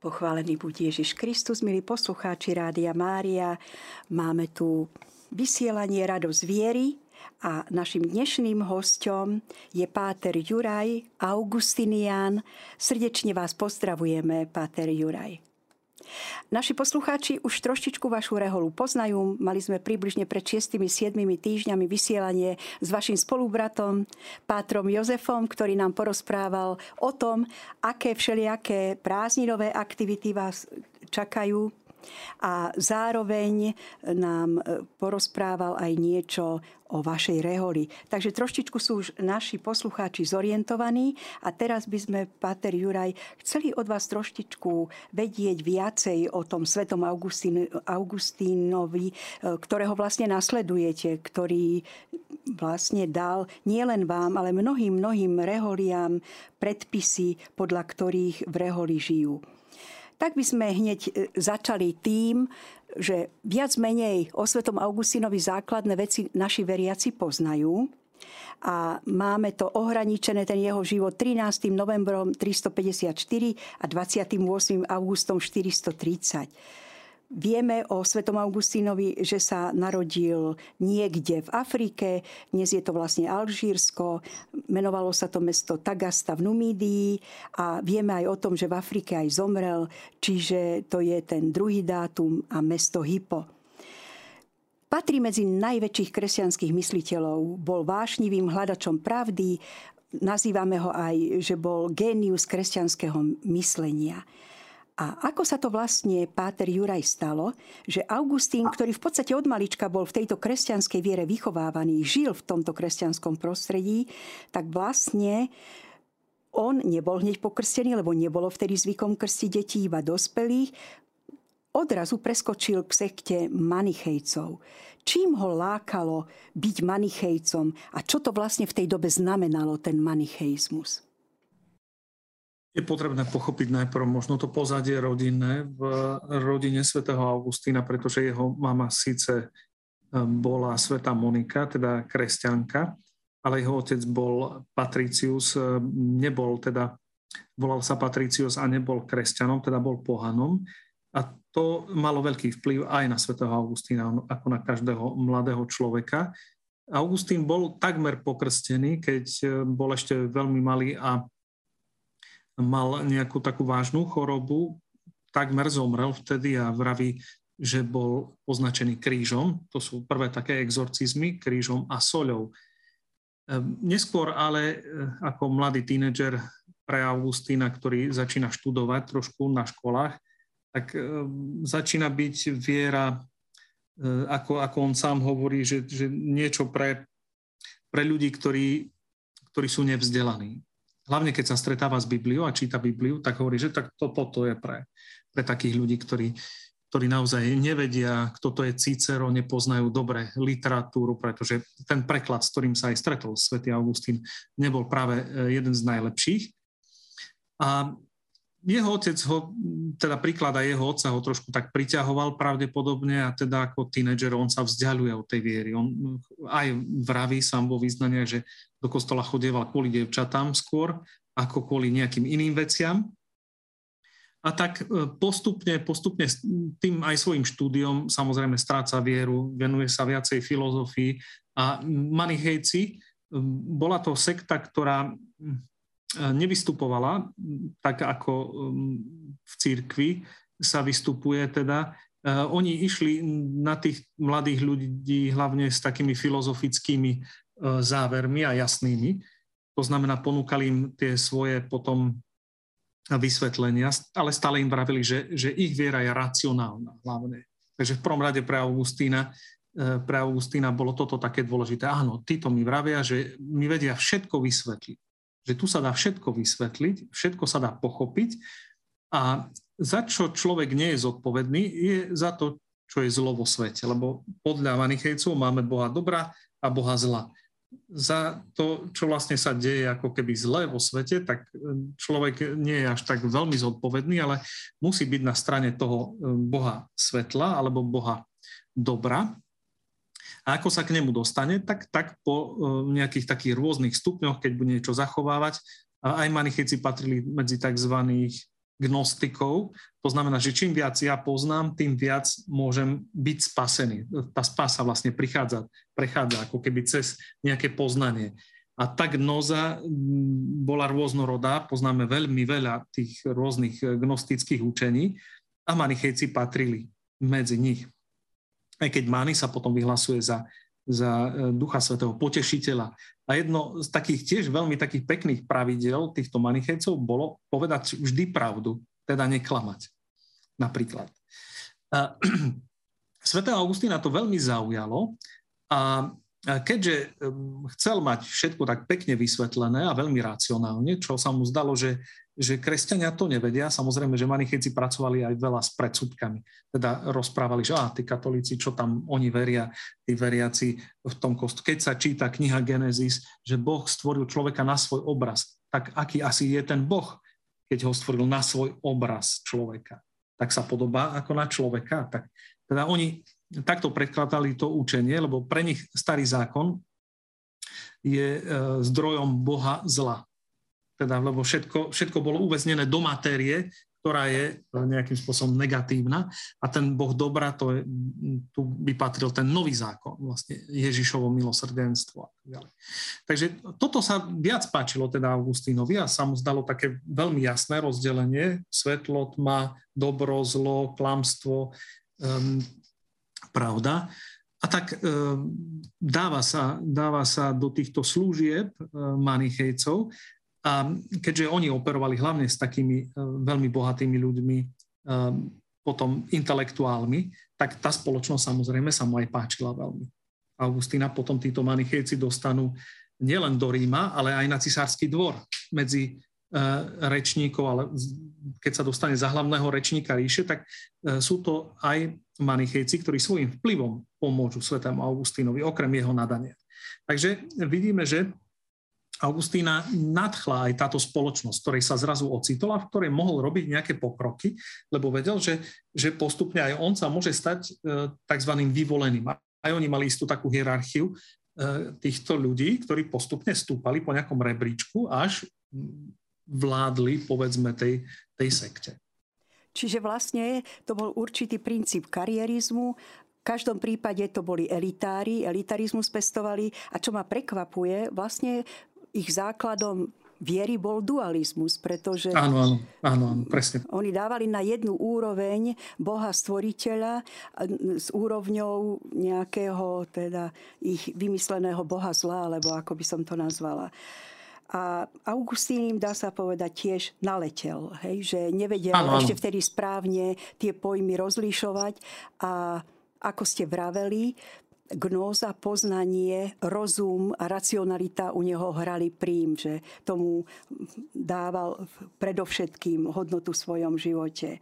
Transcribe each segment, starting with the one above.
Pochválený buď Ježiš Kristus, milí poslucháči Rádia Mária. Máme tu vysielanie Radosť viery a našim dnešným hostom je páter Juraj Augustinian. Srdečne vás pozdravujeme, páter Juraj. Naši poslucháči už trošičku vašu reholu poznajú. Mali sme približne pred 6-7 týždňami vysielanie s vašim spolubratom, pátrom Jozefom, ktorý nám porozprával o tom, aké všelijaké prázdninové aktivity vás čakajú a zároveň nám e, porozprával aj niečo o vašej reholi. Takže trošičku sú už naši poslucháči zorientovaní a teraz by sme, Pater Juraj, chceli od vás trošičku vedieť viacej o tom svetom Augustín, Augustínovi, e, ktorého vlastne nasledujete, ktorý vlastne dal nielen vám, ale mnohým, mnohým reholiam predpisy, podľa ktorých v reholi žijú. Tak by sme hneď e, začali tým, že viac menej o Svetom Augustinovi základné veci naši veriaci poznajú. A máme to ohraničené, ten jeho život 13. novembrom 354 a 28. augustom 430. Vieme o Svetom Augustínovi, že sa narodil niekde v Afrike, dnes je to vlastne Alžírsko, menovalo sa to mesto Tagasta v Numídii. A vieme aj o tom, že v Afrike aj zomrel, čiže to je ten druhý dátum a mesto Hippo. Patrí medzi najväčších kresťanských mysliteľov, bol vášnivým hľadačom pravdy, nazývame ho aj, že bol génius kresťanského myslenia. A ako sa to vlastne Páter Juraj stalo, že Augustín, ktorý v podstate od malička bol v tejto kresťanskej viere vychovávaný, žil v tomto kresťanskom prostredí, tak vlastne on nebol hneď pokrstený, lebo nebolo vtedy zvykom krstiť detí iba dospelých, odrazu preskočil k sekte manichejcov. Čím ho lákalo byť manichejcom a čo to vlastne v tej dobe znamenalo, ten manichejzmus? Je potrebné pochopiť najprv možno to pozadie rodinné v rodine svätého Augustína, pretože jeho mama síce ehm, bola sveta Monika, teda kresťanka, ale jeho otec bol Patricius, ehm, nebol teda, volal sa Patricius a nebol kresťanom, teda bol pohanom. A to malo veľký vplyv aj na svätého Augustína, ako na každého mladého človeka. Augustín bol takmer pokrstený, keď ehm, bol ešte veľmi malý a mal nejakú takú vážnu chorobu, takmer zomrel vtedy a vraví, že bol označený krížom. To sú prvé také exorcizmy, krížom a soľou. Ehm, neskôr ale eh, ako mladý tínedžer pre Augustína, ktorý začína študovať trošku na školách, tak ehm, začína byť viera, eh, ako, ako on sám hovorí, že, že niečo pre, pre ľudí, ktorí, ktorí sú nevzdelaní hlavne keď sa stretáva s Bibliou a číta Bibliu, tak hovorí, že tak toto to je pre, pre takých ľudí, ktorí, ktorí naozaj nevedia, kto to je Cicero, nepoznajú dobre literatúru, pretože ten preklad, s ktorým sa aj stretol svätý Augustín, nebol práve e, jeden z najlepších. A jeho otec ho, teda príklad jeho otca ho trošku tak priťahoval pravdepodobne a teda ako tínedžer on sa vzdialuje od tej viery. On aj vraví sám vo význaniach, že do kostola chodieval kvôli devčatám skôr ako kvôli nejakým iným veciam. A tak e, postupne, postupne tým aj svojim štúdiom samozrejme stráca vieru, venuje sa viacej filozofii a manichejci, bola to sekta, ktorá nevystupovala tak, ako um, v církvi sa vystupuje teda. Uh, oni išli na tých mladých ľudí hlavne s takými filozofickými uh, závermi a jasnými. To znamená, ponúkali im tie svoje potom vysvetlenia, ale stále im vravili, že, že ich viera je racionálna hlavne. Takže v prvom rade pre Augustína, pre Augustína bolo toto také dôležité. Áno, títo mi vravia, že mi vedia všetko vysvetliť že tu sa dá všetko vysvetliť, všetko sa dá pochopiť a za čo človek nie je zodpovedný, je za to, čo je zlo vo svete. Lebo podľa Manichejcov máme Boha dobra a Boha zla. Za to, čo vlastne sa deje ako keby zle vo svete, tak e, človek nie je až tak veľmi zodpovedný, ale musí byť na strane toho e, Boha svetla alebo Boha dobra ako sa k nemu dostane, tak, tak po e, nejakých takých rôznych stupňoch, keď bude niečo zachovávať, aj manichejci patrili medzi tzv. gnostikov. To znamená, že čím viac ja poznám, tým viac môžem byť spasený. Tá spása vlastne prichádza, prechádza ako keby cez nejaké poznanie. A tak gnoza bola rôznorodá, poznáme veľmi veľa tých rôznych gnostických učení a manichejci patrili medzi nich. Aj keď Mani sa potom vyhlasuje za, za e, Ducha Svetého, potešiteľa. A jedno z takých tiež veľmi takých pekných pravidel týchto manichejcov bolo povedať vždy pravdu, teda neklamať. Napríklad. A, Svetého Augustína to veľmi zaujalo a keďže chcel mať všetko tak pekne vysvetlené a veľmi racionálne, čo sa mu zdalo, že, že kresťania to nevedia, samozrejme, že manichejci pracovali aj veľa s predsudkami. Teda rozprávali, že á, tí katolíci, čo tam oni veria, tí veriaci v tom kostu. Keď sa číta kniha Genesis, že Boh stvoril človeka na svoj obraz, tak aký asi je ten Boh, keď ho stvoril na svoj obraz človeka? Tak sa podobá ako na človeka. Tak, teda oni takto predkladali to učenie, lebo pre nich starý zákon je e, zdrojom Boha zla. Teda, lebo všetko, všetko bolo uväznené do matérie, ktorá je e, nejakým spôsobom negatívna a ten Boh dobra, to je, tu by patril ten nový zákon, vlastne Ježišovo milosrdenstvo a tak ďalej. Takže toto sa viac páčilo teda Augustínovi a sa mu zdalo také veľmi jasné rozdelenie, svetlo, tma, dobro, zlo, klamstvo, um, pravda. A tak e, dáva, sa, dáva sa do týchto služieb e, manichejcov a keďže oni operovali hlavne s takými e, veľmi bohatými ľuďmi, potom intelektuálmi, tak tá spoločnosť samozrejme sa mu aj páčila veľmi. Augustína potom títo manichejci dostanú nielen do Ríma, ale aj na cisársky dvor medzi rečníkov, ale keď sa dostane za hlavného rečníka ríše, tak sú to aj manichejci, ktorí svojim vplyvom pomôžu svetému Augustínovi, okrem jeho nadania. Takže vidíme, že Augustína nadchla aj táto spoločnosť, ktorej sa zrazu ocitla, v ktorej mohol robiť nejaké pokroky, lebo vedel, že, že postupne aj on sa môže stať e, tzv. vyvoleným. Aj oni mali istú takú hierarchiu e, týchto ľudí, ktorí postupne stúpali po nejakom rebríčku, až vládli, povedzme, tej, tej sekte. Čiže vlastne to bol určitý princíp karierizmu, v každom prípade to boli elitári, elitarizmus pestovali a čo ma prekvapuje, vlastne ich základom viery bol dualizmus, pretože áno, áno, áno, áno, presne. oni dávali na jednu úroveň Boha stvoriteľa s úrovňou nejakého teda ich vymysleného Boha zla, alebo ako by som to nazvala. A Augustín im, dá sa povedať, tiež naletel, hej? že nevedel ano, ešte vtedy správne tie pojmy rozlišovať a ako ste vraveli, gnóza, poznanie, rozum a racionalita u neho hrali prím, že tomu dával predovšetkým hodnotu v svojom živote.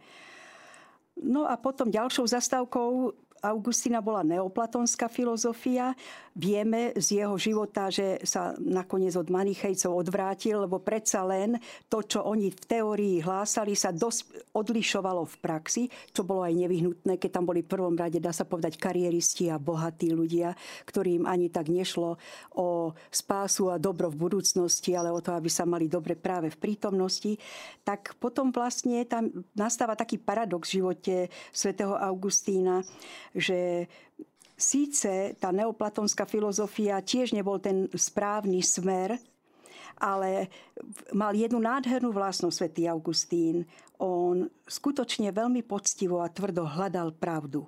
No a potom ďalšou zastávkou Augustina bola neoplatonská filozofia. Vieme z jeho života, že sa nakoniec od Manichejcov odvrátil, lebo predsa len to, čo oni v teórii hlásali, sa dosť odlišovalo v praxi, čo bolo aj nevyhnutné, keď tam boli v prvom rade, dá sa povedať, kariéristi a bohatí ľudia, ktorým ani tak nešlo o spásu a dobro v budúcnosti, ale o to, aby sa mali dobre práve v prítomnosti, tak potom vlastne tam nastáva taký paradox v živote svätého Augustína, že síce tá neoplatonská filozofia tiež nebol ten správny smer, ale mal jednu nádhernú vlastnosť svätý Augustín. On skutočne veľmi poctivo a tvrdo hľadal pravdu.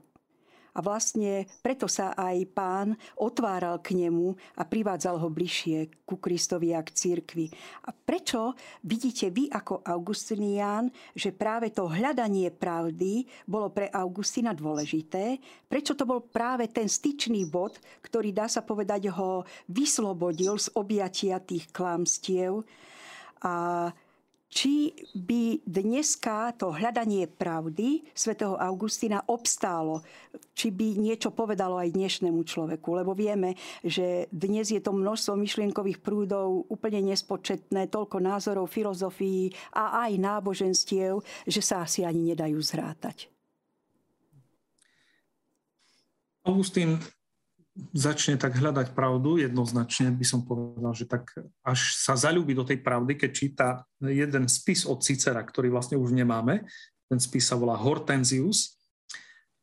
A vlastne preto sa aj pán otváral k nemu a privádzal ho bližšie ku Kristovi a k církvi. A prečo vidíte vy ako Augustinián, že práve to hľadanie pravdy bolo pre Augustina dôležité? Prečo to bol práve ten styčný bod, ktorý dá sa povedať ho vyslobodil z objatia tých klamstiev? A či by dneska to hľadanie pravdy svätého Augustína obstálo, či by niečo povedalo aj dnešnému človeku. Lebo vieme, že dnes je to množstvo myšlienkových prúdov úplne nespočetné, toľko názorov, filozofií a aj náboženstiev, že sa asi ani nedajú zrátať. Augustín začne tak hľadať pravdu, jednoznačne by som povedal, že tak až sa zalúbi do tej pravdy, keď číta jeden spis od Cicera, ktorý vlastne už nemáme. Ten spis sa volá Hortensius.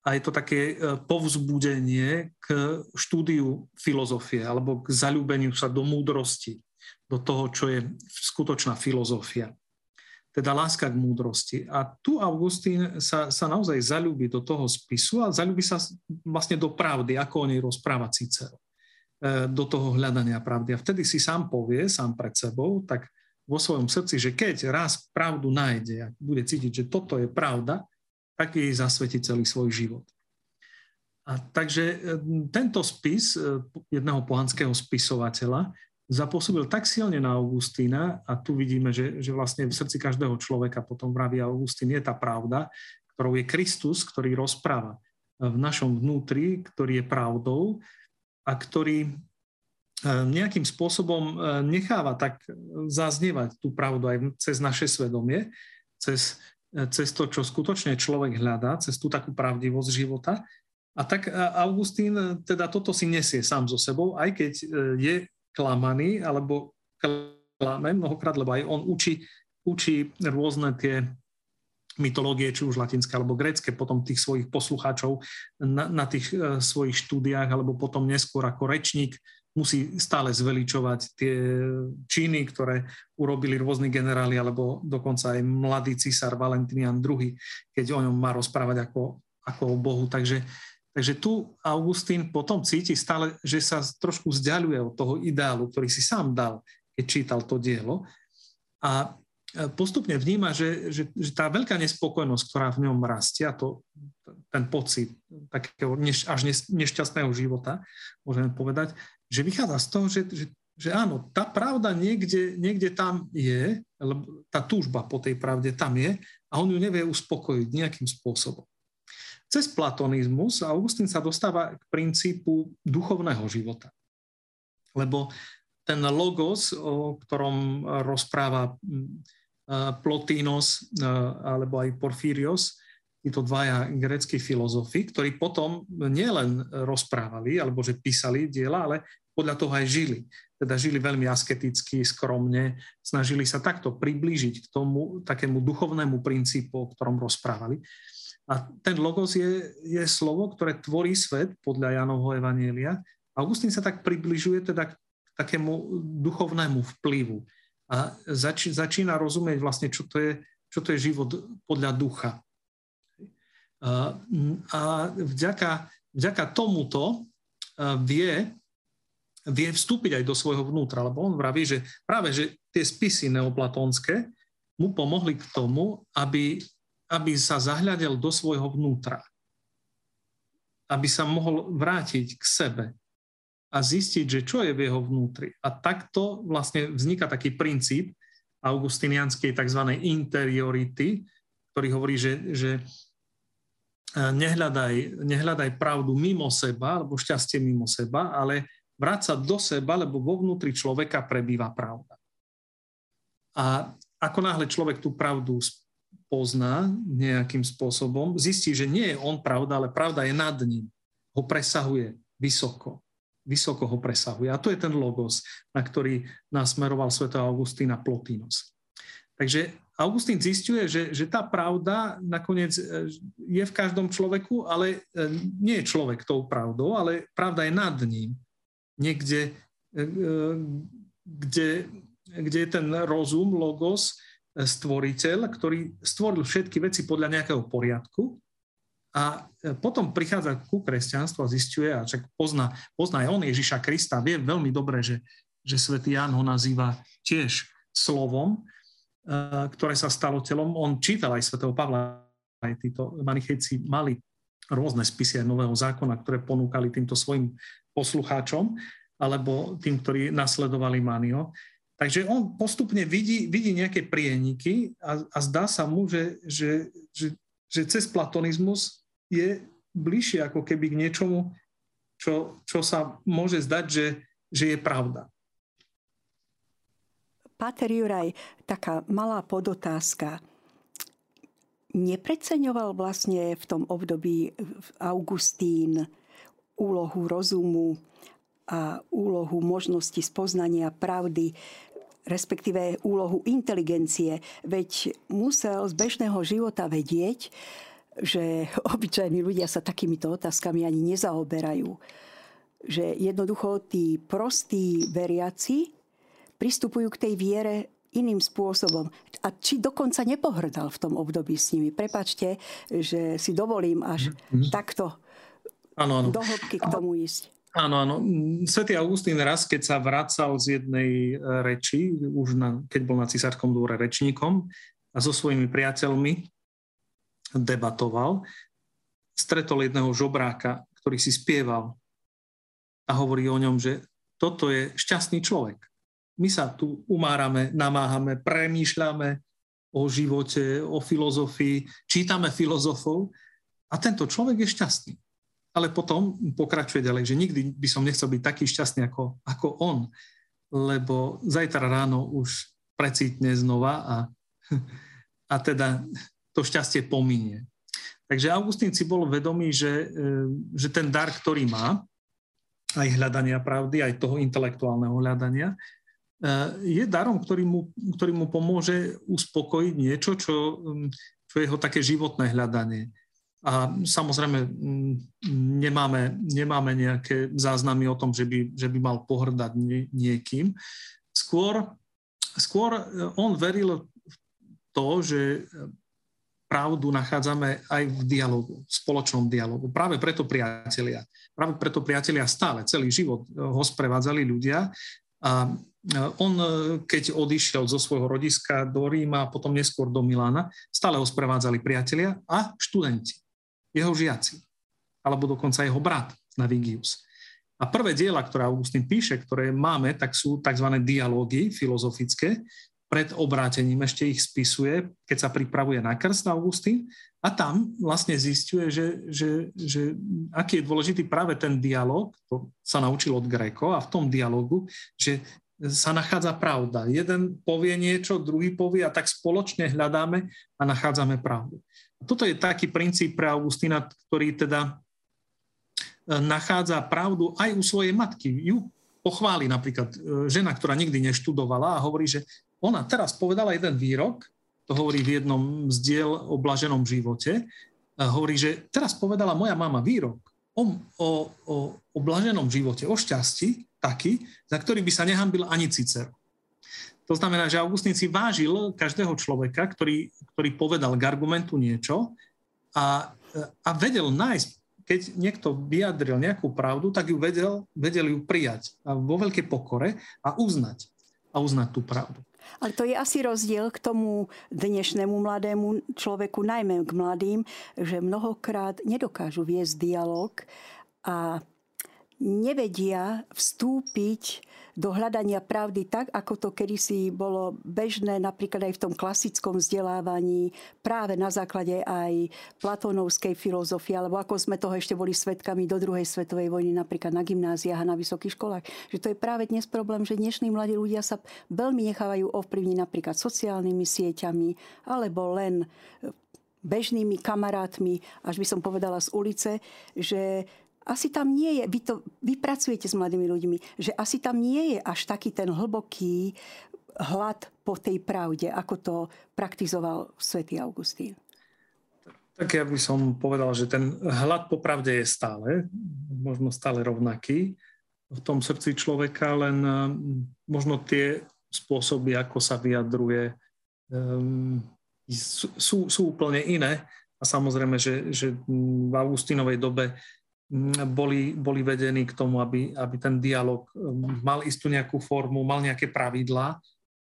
A je to také e, povzbudenie k štúdiu filozofie alebo k zalúbeniu sa do múdrosti, do toho, čo je skutočná filozofia teda láska k múdrosti. A tu Augustín sa, sa naozaj zalúbi do toho spisu a zalúbi sa vlastne do pravdy, ako o nej rozpráva Cicero. E, do toho hľadania pravdy. A vtedy si sám povie, sám pred sebou, tak vo svojom srdci, že keď raz pravdu nájde a bude cítiť, že toto je pravda, tak jej zasvetí celý svoj život. A takže e, tento spis e, jedného pohanského spisovateľa zapôsobil tak silne na Augustína a tu vidíme, že, že vlastne v srdci každého človeka potom vraví Augustín je tá pravda, ktorou je Kristus, ktorý rozpráva v našom vnútri, ktorý je pravdou a ktorý e, nejakým spôsobom e, necháva tak zaznievať tú pravdu aj cez naše svedomie, cez, cez to, čo skutočne človek hľadá, cez tú takú pravdivosť života. A tak Augustín teda toto si nesie sám so sebou, aj keď je klamaný, alebo klame mnohokrát, lebo aj on učí, učí rôzne tie mytológie, či už latinské alebo grécke, potom tých svojich poslucháčov na, na tých e, svojich štúdiách, alebo potom neskôr ako rečník musí stále zveličovať tie činy, ktoré urobili rôzni generáli, alebo dokonca aj mladý císar Valentinian II, keď o ňom má rozprávať ako, ako o Bohu. Takže Takže tu Augustín potom cíti stále, že sa trošku vzdialuje od toho ideálu, ktorý si sám dal, keď čítal to dielo. A e, postupne vníma, že, že, že tá veľká nespokojnosť, ktorá v ňom rastie, a to, ten pocit takého neš, až nešťastného života, môžeme povedať, že vychádza z toho, že, že, že áno, tá pravda niekde, niekde tam je, lebo tá túžba po tej pravde tam je a on ju nevie uspokojiť nejakým spôsobom. Cez platonizmus Augustín sa dostáva k princípu duchovného života. Lebo ten logos, o ktorom rozpráva Plotinos alebo aj Porfírios, títo dvaja greckí filozofi, ktorí potom nielen rozprávali alebo že písali diela, ale podľa toho aj žili. Teda žili veľmi asketicky, skromne, snažili sa takto priblížiť k tomu takému duchovnému princípu, o ktorom rozprávali. A ten logos je, je slovo, ktoré tvorí svet podľa Janovho Evanielia. Augustín sa tak približuje teda k takému duchovnému vplyvu a zač, začína rozumieť vlastne, čo to je, čo to je život podľa ducha. A, a vďaka, vďaka tomuto vie, vie vstúpiť aj do svojho vnútra, lebo on vraví, že práve že tie spisy neoplatónske mu pomohli k tomu, aby aby sa zahľadel do svojho vnútra. Aby sa mohol vrátiť k sebe a zistiť, že čo je v jeho vnútri. A takto vlastne vzniká taký princíp augustinianskej tzv. interiority, ktorý hovorí, že, že e, nehľadaj, nehľadaj pravdu mimo seba, alebo šťastie mimo seba, ale vráť sa do seba, lebo vo vnútri človeka prebýva pravda. A ako náhle človek tú pravdu pozná nejakým spôsobom, zistí, že nie je on pravda, ale pravda je nad ním. Ho presahuje vysoko. Vysoko ho presahuje. A to je ten logos, na ktorý nasmeroval sv. Augustína Plotinos. Takže Augustín zistuje, že, že tá pravda nakoniec e, je v každom človeku, ale e, nie je človek tou pravdou, ale pravda je nad ním. Niekde, e, kde, kde je ten rozum, logos, stvoriteľ, ktorý stvoril všetky veci podľa nejakého poriadku a e, potom prichádza ku kresťanstvu a zistuje, a však pozná, pozná aj on Ježiša Krista, vie veľmi dobre, že, že svätý Ján ho nazýva tiež slovom, e, ktoré sa stalo telom. On čítal aj svätého Pavla, aj títo manichejci mali rôzne spisy aj Nového zákona, ktoré ponúkali týmto svojim poslucháčom alebo tým, ktorí nasledovali Manio. Takže on postupne vidí, vidí nejaké prieniky a, a zdá sa mu, že, že, že, že cez platonizmus je bližšie ako keby k niečomu, čo, čo sa môže zdať, že, že je pravda. Páter Juraj, taká malá podotázka. Nepreceňoval vlastne v tom období Augustín úlohu rozumu a úlohu možnosti spoznania pravdy, respektíve úlohu inteligencie. Veď musel z bežného života vedieť, že obyčajní ľudia sa takýmito otázkami ani nezaoberajú. Že jednoducho tí prostí veriaci pristupujú k tej viere iným spôsobom. A či dokonca nepohrdal v tom období s nimi. Prepačte, že si dovolím až mm-hmm. takto ano, ano. do hĺbky k tomu ísť. Áno, áno. Svetý Augustín raz, keď sa vracal z jednej e, reči, už na, keď bol na cisárskom dvore rečníkom a so svojimi priateľmi debatoval, stretol jedného žobráka, ktorý si spieval a hovorí o ňom, že toto je šťastný človek. My sa tu umárame, namáhame, premýšľame o živote, o filozofii, čítame filozofov a tento človek je šťastný ale potom pokračuje ďalej, že nikdy by som nechcel byť taký šťastný ako, ako on, lebo zajtra ráno už precítne znova a, a teda to šťastie pominie. Takže Augustín si bol vedomý, že, e, že ten dar, ktorý má, aj hľadania pravdy, aj toho intelektuálneho hľadania, e, je darom, ktorý mu, ktorý mu pomôže uspokojiť niečo, čo, čo je jeho také životné hľadanie. A samozrejme mm, nemáme, nemáme nejaké záznamy o tom, že by, že by mal pohrdať nie, niekým. Skôr, skôr e, on veril v to, že pravdu nachádzame aj v dialogu, v spoločnom dialogu. Práve preto priatelia. Práve preto priatelia stále, celý život e, ho sprevádzali ľudia a e, on, keď odišiel zo svojho rodiska do Ríma potom neskôr do Milána, stále ho sprevádzali priatelia a študenti jeho žiaci, alebo dokonca jeho brat Navigius. A prvé diela, ktoré Augustín píše, ktoré máme, tak sú tzv. dialógy filozofické. Pred obrátením ešte ich spisuje, keď sa pripravuje na krst Augustín. A tam vlastne zistuje, že, že, že aký je dôležitý práve ten dialog, to sa naučil od Gréko a v tom dialogu, že sa nachádza pravda. Jeden povie niečo, druhý povie a tak spoločne hľadáme a nachádzame pravdu. Toto je taký princíp pre Augustína, ktorý teda e, nachádza pravdu aj u svojej matky. Ju pochváli napríklad e, žena, ktorá nikdy neštudovala a hovorí, že ona teraz povedala jeden výrok, to hovorí v jednom z diel o blaženom živote, a hovorí, že teraz povedala moja mama výrok o, o, o, blaženom živote, o šťastí, taký, za ktorý by sa nehambil ani Cicero. To znamená, že Augustín si vážil každého človeka, ktorý, ktorý povedal k argumentu niečo a, a vedel nájsť, keď niekto vyjadril nejakú pravdu, tak ju vedel, vedel ju prijať a vo veľkej pokore a uznať. A uznať tú pravdu. Ale to je asi rozdiel k tomu dnešnému mladému človeku, najmä k mladým, že mnohokrát nedokážu viesť dialog a nevedia vstúpiť do hľadania pravdy tak, ako to kedysi bolo bežné napríklad aj v tom klasickom vzdelávaní, práve na základe aj platónovskej filozofie, alebo ako sme toho ešte boli svetkami do druhej svetovej vojny, napríklad na gymnáziách a na vysokých školách. Že to je práve dnes problém, že dnešní mladí ľudia sa veľmi nechávajú ovplyvniť napríklad sociálnymi sieťami, alebo len bežnými kamarátmi, až by som povedala z ulice, že asi tam nie je, vy to vypracujete s mladými ľuďmi, že asi tam nie je až taký ten hlboký hlad po tej pravde, ako to praktizoval svätý Augustín. Tak ja by som povedal, že ten hlad po pravde je stále, možno stále rovnaký v tom srdci človeka, len um, možno tie spôsoby, ako sa vyjadruje, um, sú, sú úplne iné. A samozrejme, že, že v Augustínovej dobe boli, boli vedení k tomu, aby, aby ten dialog mal istú nejakú formu, mal nejaké pravidlá.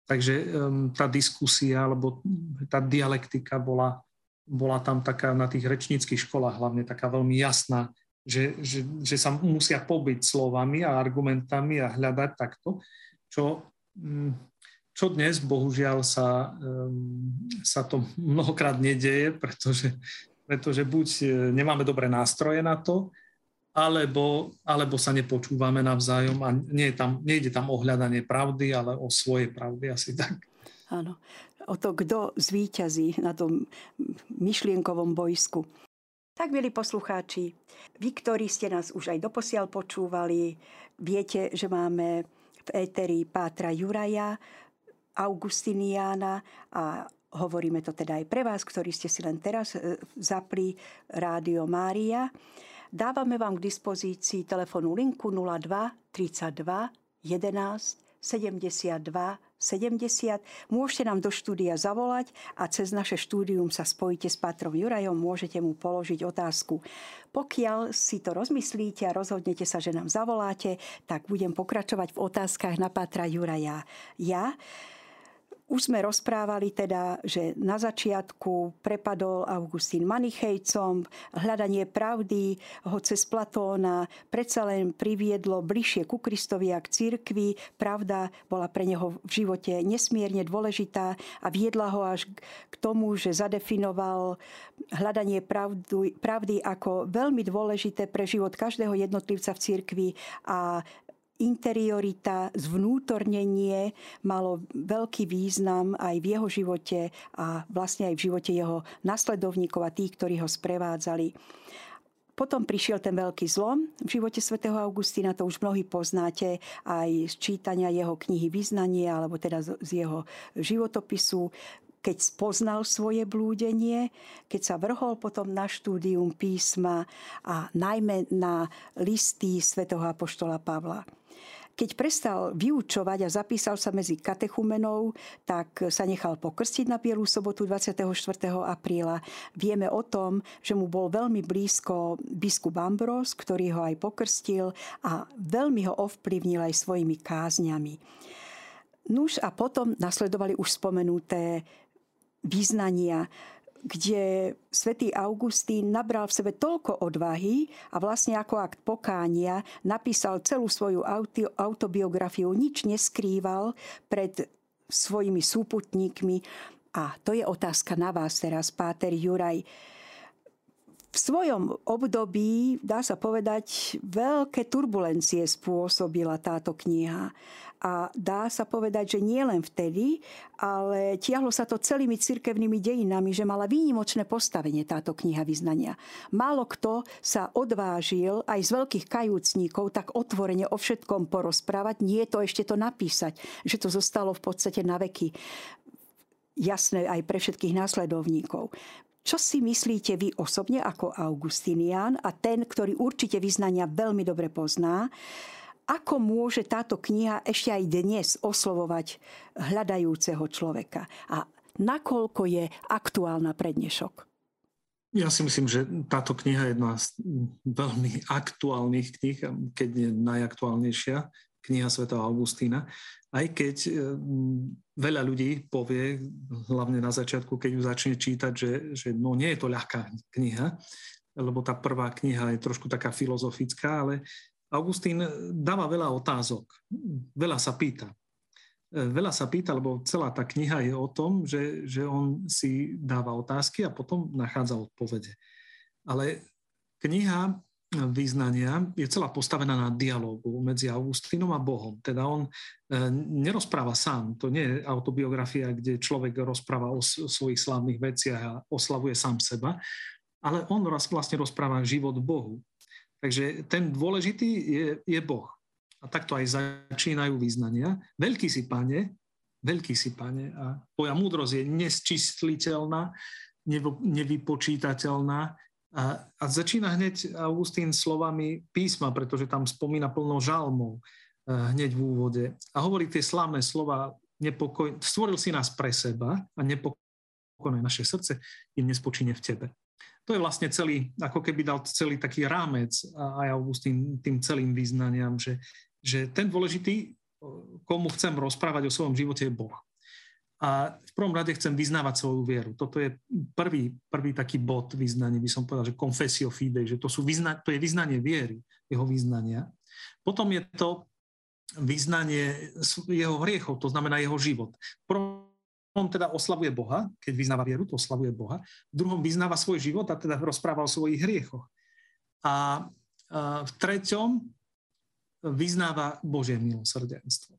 Takže um, tá diskusia alebo tá dialektika bola, bola tam taká na tých rečníckých školách hlavne taká veľmi jasná, že, že, že sa musia pobyť slovami a argumentami a hľadať takto, čo, čo dnes bohužiaľ sa, um, sa to mnohokrát nedeje, pretože, pretože buď e, nemáme dobré nástroje na to, alebo, alebo sa nepočúvame navzájom a nie tam, nejde tam o hľadanie pravdy, ale o svojej pravdy asi tak. Áno. O to, kto zvíťazí na tom myšlienkovom bojsku. Tak, milí poslucháči, vy, ktorí ste nás už aj doposiaľ počúvali, viete, že máme v éteri Pátra Juraja, Augustiniána a hovoríme to teda aj pre vás, ktorí ste si len teraz e, zapli Rádio Mária. Dávame vám k dispozícii telefónu linku 02 32 11 72 70. Môžete nám do štúdia zavolať a cez naše štúdium sa spojíte s Pátrom Jurajom, môžete mu položiť otázku. Pokiaľ si to rozmyslíte a rozhodnete sa, že nám zavoláte, tak budem pokračovať v otázkach na Pátra Juraja. Ja už sme rozprávali teda, že na začiatku prepadol Augustín Manichejcom, hľadanie pravdy ho cez Platóna predsa len priviedlo bližšie ku Kristovi a k cirkvi. Pravda bola pre neho v živote nesmierne dôležitá a viedla ho až k tomu, že zadefinoval hľadanie pravdy, pravdy ako veľmi dôležité pre život každého jednotlivca v cirkvi a interiorita, zvnútornenie malo veľký význam aj v jeho živote a vlastne aj v živote jeho nasledovníkov a tých, ktorí ho sprevádzali. Potom prišiel ten veľký zlom v živote svätého Augustína, to už mnohí poznáte aj z čítania jeho knihy Vyznanie, alebo teda z jeho životopisu, keď spoznal svoje blúdenie, keď sa vrhol potom na štúdium písma a najmä na listy svätého Apoštola Pavla. Keď prestal vyučovať a zapísal sa medzi katechumenov, tak sa nechal pokrstiť na Bielú sobotu 24. apríla. Vieme o tom, že mu bol veľmi blízko biskup Ambros, ktorý ho aj pokrstil a veľmi ho ovplyvnil aj svojimi kázňami. Nuž a potom nasledovali už spomenuté význania kde svätý Augustín nabral v sebe toľko odvahy a vlastne ako akt pokánia napísal celú svoju autobiografiu, nič neskrýval pred svojimi súputníkmi. A to je otázka na vás teraz, Páter Juraj. V svojom období, dá sa povedať, veľké turbulencie spôsobila táto kniha. A dá sa povedať, že nie len vtedy, ale tiahlo sa to celými cirkevnými dejinami, že mala výnimočné postavenie táto kniha vyznania. Málo kto sa odvážil aj z veľkých kajúcníkov tak otvorene o všetkom porozprávať, nie to ešte to napísať, že to zostalo v podstate na veky jasné aj pre všetkých následovníkov. Čo si myslíte vy osobne ako Augustinian a ten, ktorý určite vyznania veľmi dobre pozná, ako môže táto kniha ešte aj dnes oslovovať hľadajúceho človeka a nakoľko je aktuálna pre dnešok? Ja si myslím, že táto kniha je jedna z veľmi aktuálnych kníh, keď nie najaktuálnejšia kniha Sv. Augustína. Aj keď e, veľa ľudí povie, hlavne na začiatku, keď ju začne čítať, že, že no nie je to ľahká kniha, lebo tá prvá kniha je trošku taká filozofická, ale Augustín dáva veľa otázok, veľa sa pýta. E, veľa sa pýta, lebo celá tá kniha je o tom, že, že on si dáva otázky a potom nachádza odpovede. Ale kniha význania je celá postavená na dialogu medzi Augustínom a Bohom. Teda on e, nerozpráva sám, to nie je autobiografia, kde človek rozpráva o svojich slávnych veciach a oslavuje sám seba, ale on vlastne rozpráva život Bohu. Takže ten dôležitý je, je Boh. A takto aj začínajú význania. Veľký si, pane, veľký si, pane, a tvoja múdrosť je nesčísliteľná, nevypočítateľná. A, a začína hneď Augustín slovami písma, pretože tam spomína plno žalmov eh, hneď v úvode. A hovorí tie slávne slova, nepokoj, stvoril si nás pre seba a nepokojné naše srdce, im nespočíne v tebe to je vlastne celý, ako keby dal celý taký rámec aj Augustín tým celým význaniam, že, že ten dôležitý, komu chcem rozprávať o svojom živote, je Boh. A v prvom rade chcem vyznávať svoju vieru. Toto je prvý, prvý taký bod vyznania, by som povedal, že confessio fide, že to, sú vyzna, to je vyznanie viery, jeho vyznania. Potom je to vyznanie jeho hriechov, to znamená jeho život. V prvom on teda oslavuje Boha, keď vyznáva vieru, to oslavuje Boha. V druhom vyznáva svoj život a teda rozpráva o svojich hriechoch. A v treťom vyznáva Božie milosrdenstvo.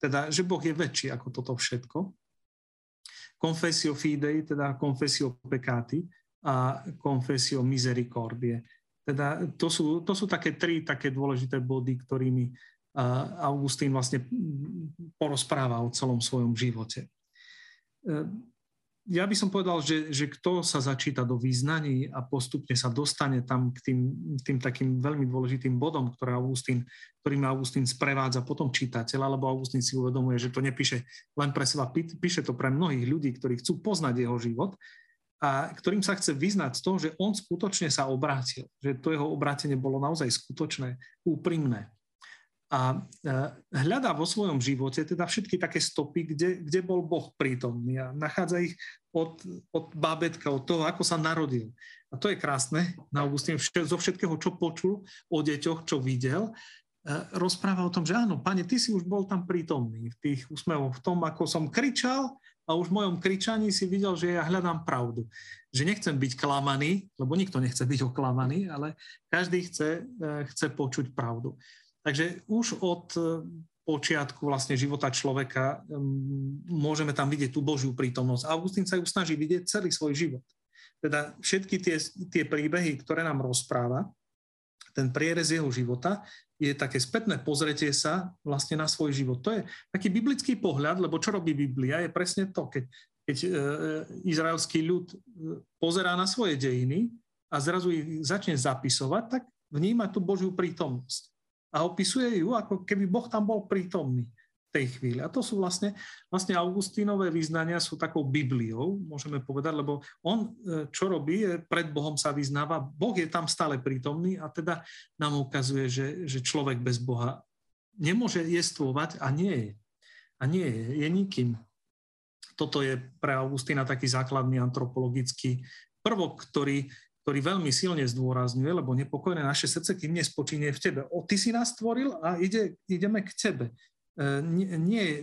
Teda, že Boh je väčší ako toto všetko. Confessio fidei, teda confessio peccati, a Confessio Misericordie. Teda to sú, to sú také tri také dôležité body, ktorými Augustín vlastne porozpráva o celom svojom živote. E, ja by som povedal, že, že kto sa začíta do význaní a postupne sa dostane tam k tým, tým takým veľmi dôležitým bodom, ktorý Augustín, ktorým Augustín sprevádza potom čitateľa, lebo Augustín si uvedomuje, že to nepíše len pre seba, píše to pre mnohých ľudí, ktorí chcú poznať jeho život a ktorým sa chce vyznať z toho, že on skutočne sa obrátil, že to jeho obrátenie bolo naozaj skutočné, úprimné a e, hľadá vo svojom živote teda všetky také stopy, kde, kde bol Boh prítomný a nachádza ich od, od bábetka, od toho, ako sa narodil. A to je krásne na Augustín, zo všetkého, čo počul o deťoch, čo videl, e, rozpráva o tom, že áno, pane, ty si už bol tam prítomný v tých úsmevoch, v tom, ako som kričal a už v mojom kričaní si videl, že ja hľadám pravdu. Že nechcem byť klamaný, lebo nikto nechce byť oklamaný, ale každý chce, e, chce počuť pravdu. Takže už od e, počiatku vlastne života človeka môžeme tam vidieť tú Božiu prítomnosť. Augustín sa ju snaží vidieť celý svoj život. Teda všetky tie, tie príbehy, ktoré nám rozpráva, ten prierez jeho života je také spätné pozretie sa vlastne na svoj život. To je taký biblický pohľad, lebo čo robí Biblia, je presne to, keď, keď e, izraelský ľud pozerá na svoje dejiny a zrazu ich začne zapisovať, tak vníma tú Božiu prítomnosť a opisuje ju, ako keby Boh tam bol prítomný v tej chvíli. A to sú vlastne, vlastne Augustínové vyznania sú takou Bibliou, môžeme povedať, lebo on e, čo robí, je pred Bohom sa vyznáva, Boh je tam stále prítomný a teda nám ukazuje, že, že človek bez Boha nemôže jestvovať a nie je. A nie je, je nikým. Toto je pre Augustína taký základný antropologický prvok, ktorý, ktorý veľmi silne zdôrazňuje, lebo nepokojné naše srdce, kým nespočíne v tebe. O, ty si nás stvoril a ide, ideme k tebe. E, nie,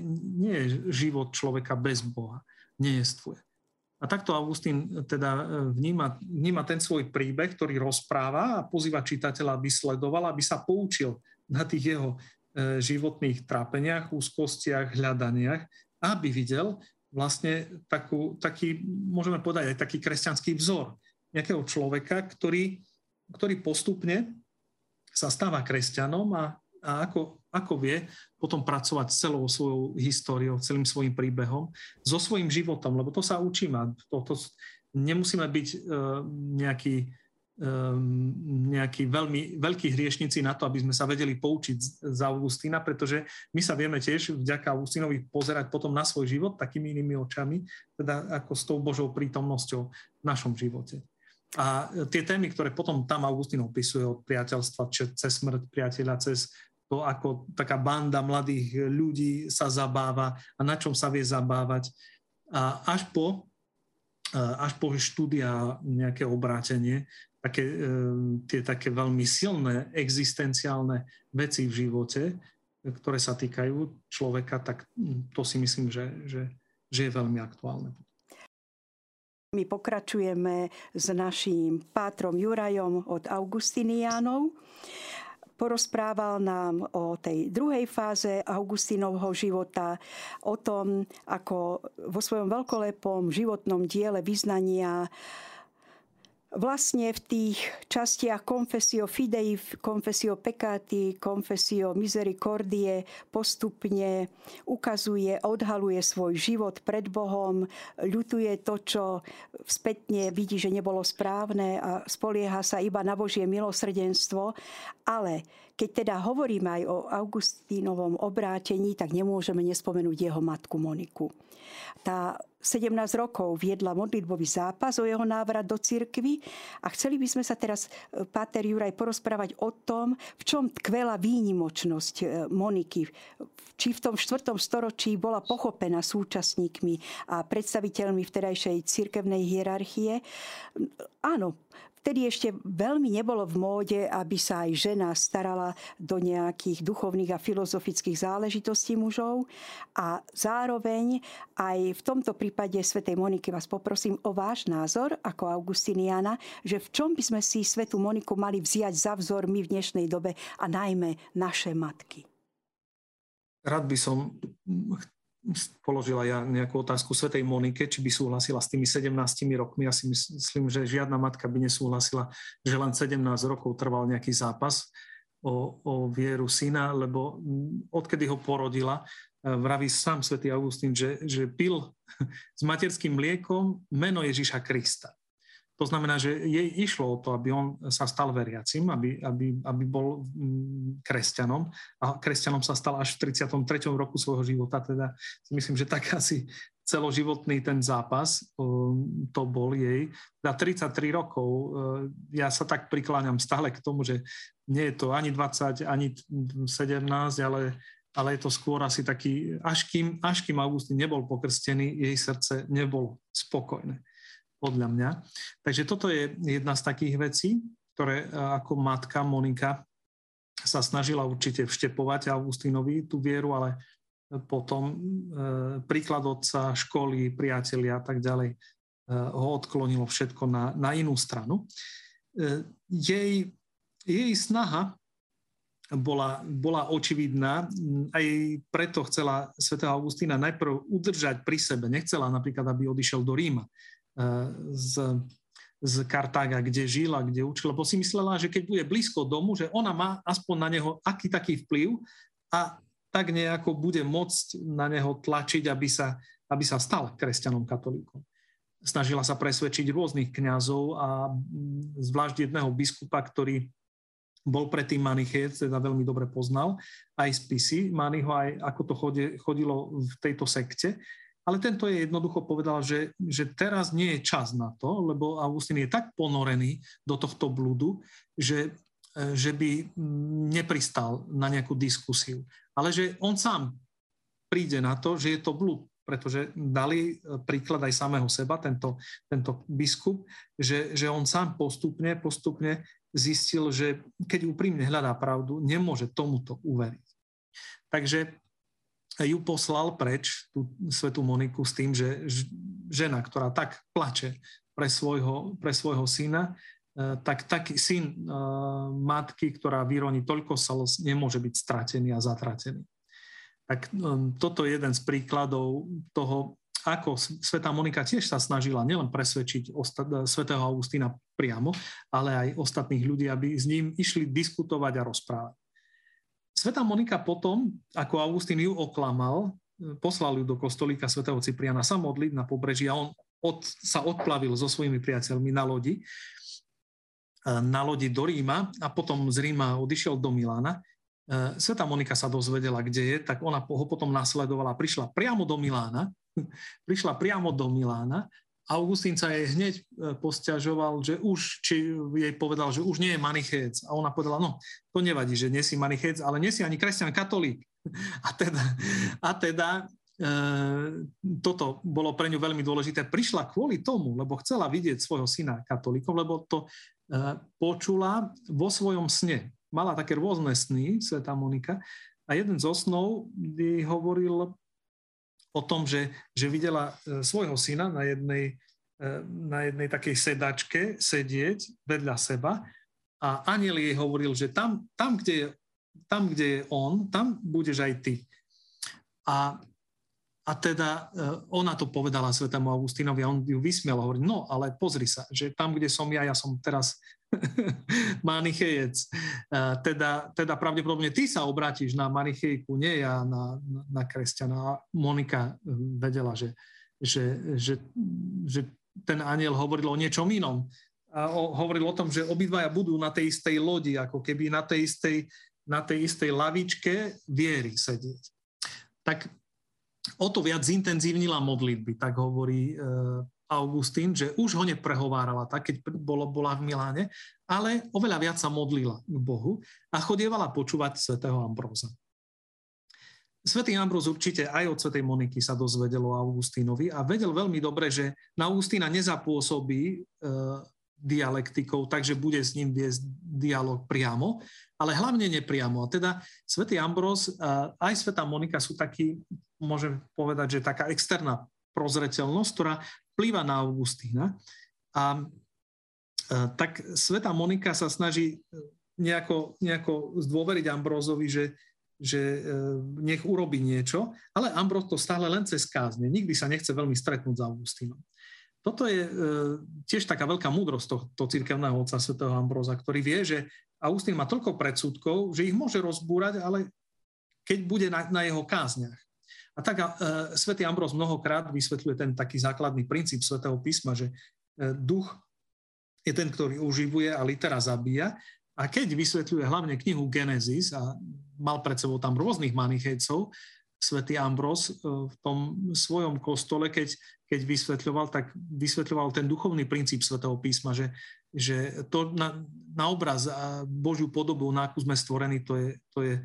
nie, je život človeka bez Boha. Nejestvuje. A takto Augustín teda e, vníma, vníma ten svoj príbeh, ktorý rozpráva a pozýva čitateľa, aby sledoval, aby sa poučil na tých jeho e, životných trápeniach, úzkostiach, hľadaniach, aby videl vlastne takú, taký, môžeme povedať, aj taký kresťanský vzor nejakého človeka, ktorý, ktorý postupne sa stáva kresťanom a, a ako, ako vie potom pracovať s celou svojou históriou, celým svojim príbehom, so svojím životom, lebo to sa učíme. To, to, nemusíme byť uh, nejaký, nejaký veľmi veľkí hriešnici na to, aby sme sa vedeli poučiť z Augustína, pretože my sa vieme tiež vďaka Augustínovi pozerať potom na svoj život takými inými očami, teda ako s tou Božou prítomnosťou v našom živote. A tie témy, ktoré potom tam Augustín opisuje od priateľstva cez smrť priateľa, cez to, ako taká banda mladých ľudí sa zabáva a na čom sa vie zabávať. A až po, až po štúdia nejaké obrátenie, také, e, tie také veľmi silné existenciálne veci v živote, ktoré sa týkajú človeka, tak to si myslím, že, že, že je veľmi aktuálne. My pokračujeme s naším pátrom Jurajom od Augustiniánov. Porozprával nám o tej druhej fáze Augustinovho života, o tom, ako vo svojom veľkolepom životnom diele vyznania vlastne v tých častiach Confessio Fidei, Confessio Peccati, Confessio Misericordie postupne ukazuje, odhaluje svoj život pred Bohom, ľutuje to, čo spätne vidí, že nebolo správne a spolieha sa iba na Božie milosrdenstvo. Ale keď teda hovorím aj o Augustínovom obrátení, tak nemôžeme nespomenúť jeho matku Moniku. Tá 17 rokov viedla modlitbový zápas o jeho návrat do cirkvy a chceli by sme sa teraz, e, Páter Juraj, porozprávať o tom, v čom tkvela výnimočnosť e, Moniky, či v tom 4. storočí bola pochopená súčasníkmi a predstaviteľmi vtedajšej cirkevnej hierarchie. Áno, vtedy ešte veľmi nebolo v móde, aby sa aj žena starala do nejakých duchovných a filozofických záležitostí mužov. A zároveň aj v tomto prípade svätej Moniky vás poprosím o váš názor ako Augustiniana, že v čom by sme si svetú Moniku mali vziať za vzor my v dnešnej dobe a najmä naše matky. Rád by som položila ja nejakú otázku Svetej Monike, či by súhlasila s tými 17 rokmi. Ja si myslím, že žiadna matka by nesúhlasila, že len 17 rokov trval nejaký zápas o, o vieru syna, lebo odkedy ho porodila, e, vraví sám svätý Augustín, že, že pil s materským mliekom meno Ježiša Krista. To znamená, že jej išlo o to, aby on sa stal veriacim, aby, aby, aby bol mm, kresťanom a kresťanom sa stal až v 33. roku svojho života, teda si myslím, že tak asi celoživotný ten zápas um, to bol jej. Za 33 rokov uh, ja sa tak prikláňam stále k tomu, že nie je to ani 20, ani 17, ale ale je to skôr asi taký, až kým, až kým Augustín nebol pokrstený, jej srdce nebolo spokojné podľa mňa. Takže toto je jedna z takých vecí, ktoré e, ako matka Monika sa snažila určite vštepovať Augustínovi tú vieru, ale potom e, príklad otca, školy, priatelia a tak ďalej e, ho odklonilo všetko na, na inú stranu. E, jej, jej snaha bola, bola očividná. Aj preto chcela svätého Augustína najprv udržať pri sebe. Nechcela napríklad, aby odišiel do Ríma z, z Kartága, kde žil a kde učil, lebo si myslela, že keď bude blízko domu, že ona má aspoň na neho aký taký vplyv a tak nejako bude môcť na neho tlačiť, aby sa, aby sa stal kresťanom katolíkom. Snažila sa presvedčiť rôznych kňazov a zvlášť jedného biskupa, ktorý bol predtým Manichec, teda veľmi dobre poznal, aj spisy Maniho, aj ako to chodilo v tejto sekte ale tento je jednoducho povedal, že, že teraz nie je čas na to, lebo Augustín je tak ponorený do tohto blúdu, že, e, že by nepristal na nejakú diskusiu. Ale že on sám príde na to, že je to blúd, pretože dali e, príklad aj samého seba, tento, tento biskup, že, že on sám postupne, postupne zistil, že keď úprimne hľadá pravdu, nemôže tomuto uveriť. Takže ju poslal preč, tú svetú Moniku, s tým, že žena, ktorá tak plače pre svojho, pre svojho syna, e, tak taký syn e, matky, ktorá vyroní toľko slz, nemôže byť stratený a zatratený. Tak e, toto je jeden z príkladov toho, ako Sveta Monika tiež sa snažila nielen presvedčiť svätého Augustína priamo, ale aj ostatných ľudí, aby s ním išli diskutovať a rozprávať. Sveta Monika potom, ako Augustín ju oklamal, poslal ju do kostolíka svätého Cipriana sa modliť na pobreží a on od, sa odplavil so svojimi priateľmi na lodi, e, na lodi do Ríma a potom z Ríma odišiel do Milána. E, Sveta Monika sa dozvedela, kde je, tak ona ho potom nasledovala, prišla priamo do Milána, prišla priamo do Milána Augustín sa jej hneď e, posťažoval, že už, či jej povedal, že už nie je manichec. A ona povedala, no, to nevadí, že nie si manichec, ale nie si ani kresťan katolík. A teda, a teda e, toto bolo pre ňu veľmi dôležité. Prišla kvôli tomu, lebo chcela vidieť svojho syna katolíkom, lebo to e, počula vo svojom sne. Mala také rôzne sny, Sveta Monika, a jeden zo snov jej hovoril o tom, že, že videla e, svojho syna na jednej, e, na jednej takej sedačke sedieť vedľa seba a aniel jej hovoril, že tam, tam, kde je, tam, kde je on, tam budeš aj ty. A, a teda e, ona to povedala svetému Augustínovi a on ju vysmiel a hovorí, no ale pozri sa, že tam, kde som ja, ja som teraz manichejec. Teda, teda pravdepodobne ty sa obrátiš na manichejku, nie ja na, na, na kresťana. Monika hm, vedela, že, že, že, že ten aniel hovoril o niečom inom. A o, hovoril o tom, že obidvaja budú na tej istej lodi, ako keby na tej istej, na tej istej lavičke viery sedieť. Tak o to viac zintenzívnila modlitby, tak hovorí e, Augustín, že už ho neprehovárala tak, keď bolo, bola v Miláne, ale oveľa viac sa modlila k Bohu a chodievala počúvať svätého Ambróza. Svetý Ambrós určite aj od svätej Moniky sa dozvedel o Augustínovi a vedel veľmi dobre, že na Augustína nezapôsobí e, dialektikou, takže bude s ním viesť dialog priamo, ale hlavne nepriamo. A teda svätý Ambrós aj svätá Monika sú takí, môžem povedať, že taká externá prozreteľnosť, ktorá vplýva na Augustína. A e, tak Sveta Monika sa snaží e, nejako, nejako zdôveriť Ambrózovi, že, že nech urobí niečo, ale Ambros to stále len cez kázne. Nikdy sa nechce veľmi stretnúť s Augustínom. Toto je tiež taká veľká múdrosť tohto církevného otca svätého Ambroza, ktorý vie, že Augustín má toľko predsudkov, že ich môže rozbúrať, ale keď bude na, na jeho kázniach. A tak uh, svätý Ambros mnohokrát vysvetľuje ten taký základný princíp svätého písma, že uh, duch je ten, ktorý uživuje a litera zabíja. A keď vysvetľuje hlavne knihu Genesis a mal pred sebou tam rôznych manichejcov, svätý Ambros uh, v tom svojom kostole, keď, keď vysvetľoval, tak vysvetľoval ten duchovný princíp svätého písma, že, že to na, na obraz a Božiu podobu, na akú sme stvorení, to je, to je,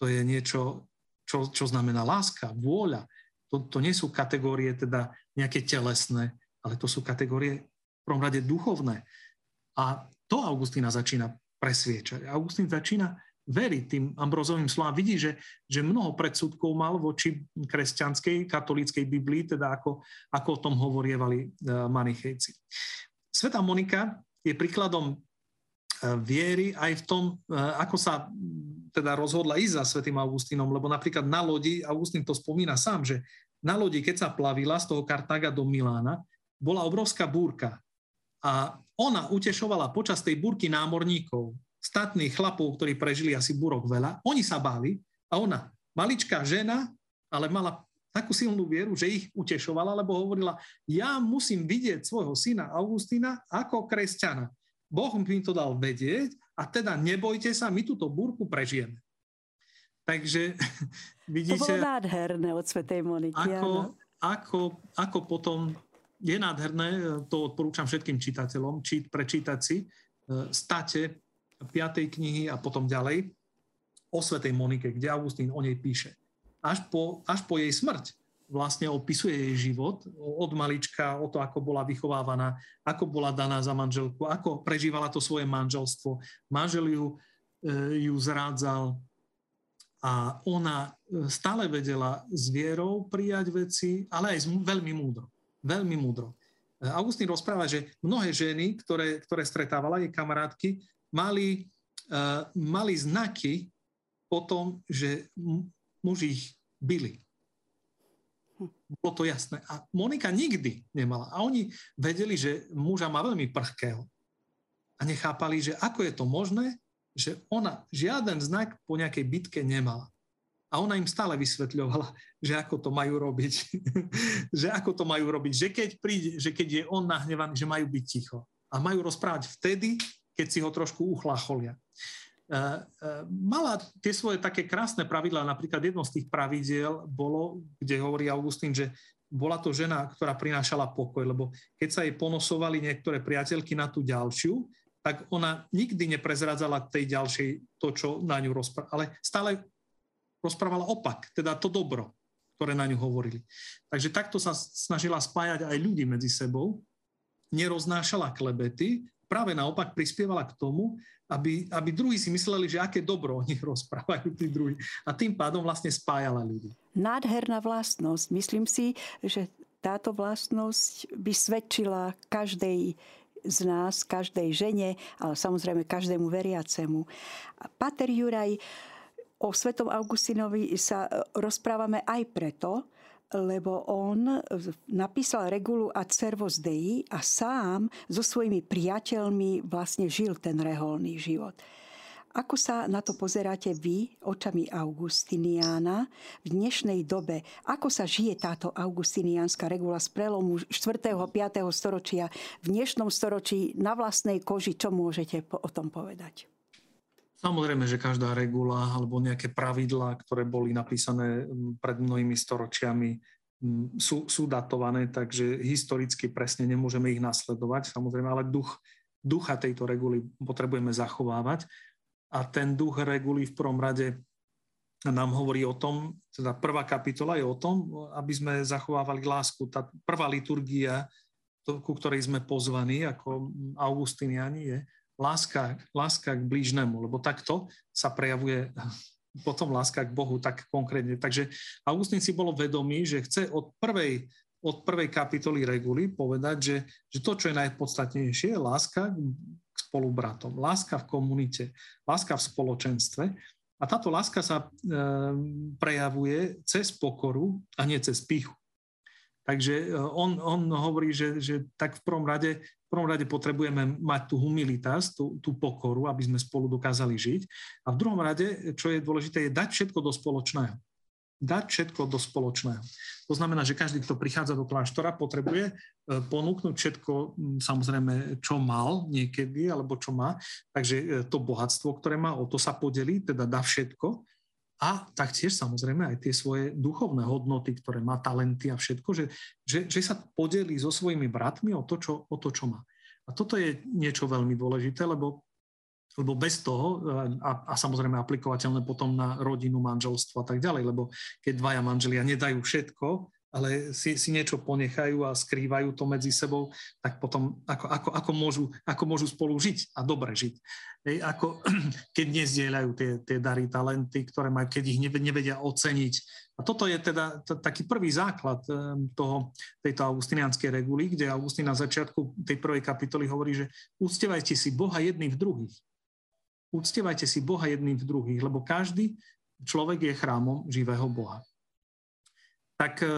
to je niečo čo, čo znamená láska, vôľa. To, to nie sú kategórie teda nejaké telesné, ale to sú kategórie v prvom rade duchovné. A to Augustína začína presviečať. Augustín začína veriť tým Ambrozovým slovám. Vidí, že, že mnoho predsudkov mal voči kresťanskej, katolíckej Biblii, teda ako, ako o tom hovorievali uh, manichejci. Sveta Monika je príkladom viery aj v tom, e, ako sa teda rozhodla ísť za svätým Augustínom, lebo napríklad na lodi, Augustín to spomína sám, že na lodi, keď sa plavila z toho Kartága do Milána, bola obrovská búrka. A ona utešovala počas tej búrky námorníkov, statných chlapov, ktorí prežili asi búrok veľa. Oni sa báli a ona, maličká žena, ale mala takú silnú vieru, že ich utešovala, lebo hovorila, ja musím vidieť svojho syna Augustína ako kresťana. Boh mi to dal vedieť a teda nebojte sa, my túto búrku prežijeme. Takže vidíte... To bolo nádherné od Svetej Moniky. Ako, ako, ako potom je nádherné, to odporúčam všetkým čitateľom, či, prečítať si, e, state 5. knihy a potom ďalej o Svetej Monike, kde Augustín o nej píše. Až po, až po jej smrť vlastne opisuje jej život od malička, o to, ako bola vychovávaná, ako bola daná za manželku, ako prežívala to svoje manželstvo. Manžel ju, e, ju zrádzal a ona e, stále vedela s vierou prijať veci, ale aj veľmi múdro. Veľmi múdro. E, Augustín rozpráva, že mnohé ženy, ktoré, ktoré stretávala, jej kamarátky, mali, mali znaky o tom, že muži ich byli bolo to jasné. A Monika nikdy nemala. A oni vedeli, že muža má veľmi prchkého. A nechápali, že ako je to možné, že ona žiaden znak po nejakej bitke nemala. A ona im stále vysvetľovala, že ako to majú robiť. že ako to majú robiť. Že keď, príde, že keď je on nahnevaný, že majú byť ticho. A majú rozprávať vtedy, keď si ho trošku uchlacholia. Eh, eh, mala tie svoje také krásne pravidlá. Napríklad jedno z tých pravidiel bolo, kde hovorí Augustín, že bola to žena, ktorá prinášala pokoj, lebo keď sa jej ponosovali niektoré priateľky na tú ďalšiu, tak ona nikdy neprezradzala tej ďalšej to, čo na ňu rozprávala, ale stále rozprávala opak, teda to dobro, ktoré na ňu hovorili. Takže takto sa snažila spájať aj ľudí medzi sebou, neroznášala klebety, práve naopak prispievala k tomu, aby, aby druhí si mysleli, že aké dobro o nich rozprávajú tí druhí. A tým pádom vlastne spájala ľudí. Nádherná vlastnosť. Myslím si, že táto vlastnosť by svedčila každej z nás, každej žene, ale samozrejme každému veriacemu. Pater Juraj, o svetom Augustinovi sa rozprávame aj preto, lebo on napísal regulu a Servus Dei a sám so svojimi priateľmi vlastne žil ten reholný život. Ako sa na to pozeráte vy očami Augustiniána v dnešnej dobe? Ako sa žije táto augustiniánska regula z prelomu 4. a 5. storočia v dnešnom storočí na vlastnej koži? Čo môžete o tom povedať? Samozrejme, že každá regula alebo nejaké pravidlá, ktoré boli napísané pred mnohými storočiami, sú, sú datované, takže historicky presne nemôžeme ich nasledovať, samozrejme, ale duch, ducha tejto reguly potrebujeme zachovávať. A ten duch reguly v prvom rade nám hovorí o tom, teda prvá kapitola je o tom, aby sme zachovávali lásku. Tá prvá liturgia, ku ktorej sme pozvaní ako augustiniani, je láska, láska k blížnemu, lebo takto sa prejavuje potom láska k Bohu tak konkrétne. Takže Augustín si bolo vedomý, že chce od prvej, od prvej kapitoly reguly povedať, že, že to, čo je najpodstatnejšie, je láska k spolubratom, láska v komunite, láska v spoločenstve. A táto láska sa prejavuje cez pokoru a nie cez píchu. Takže on, on hovorí, že, že tak v prvom rade v prvom rade potrebujeme mať tú humilitas, tú, tú pokoru, aby sme spolu dokázali žiť. A v druhom rade, čo je dôležité, je dať všetko do spoločného. Dať všetko do spoločného. To znamená, že každý, kto prichádza do kláštora, potrebuje e, ponúknuť všetko, samozrejme, čo mal niekedy, alebo čo má. Takže e, to bohatstvo, ktoré má, o to sa podelí, teda dá všetko a taktiež samozrejme aj tie svoje duchovné hodnoty, ktoré má, talenty a všetko, že, že, že sa podelí so svojimi bratmi o to, čo, o to, čo má. A toto je niečo veľmi dôležité, lebo, lebo bez toho, a, a samozrejme aplikovateľné potom na rodinu, manželstvo a tak ďalej, lebo keď dvaja manželia nedajú všetko, ale si, si niečo ponechajú a skrývajú to medzi sebou, tak potom ako, ako, ako, môžu, ako môžu spolu žiť a dobre žiť. Ej, ako, keď nezdieľajú tie, tie dary, talenty, ktoré majú, keď ich nevedia oceniť. A toto je teda t- taký prvý základ ehm, toho, tejto augustinianskej reguly, kde Augustín na začiatku tej prvej kapitoly hovorí, že uctievajte si Boha jedným v druhých. Uctievajte si Boha jedným v druhých, lebo každý človek je chrámom živého Boha tak e,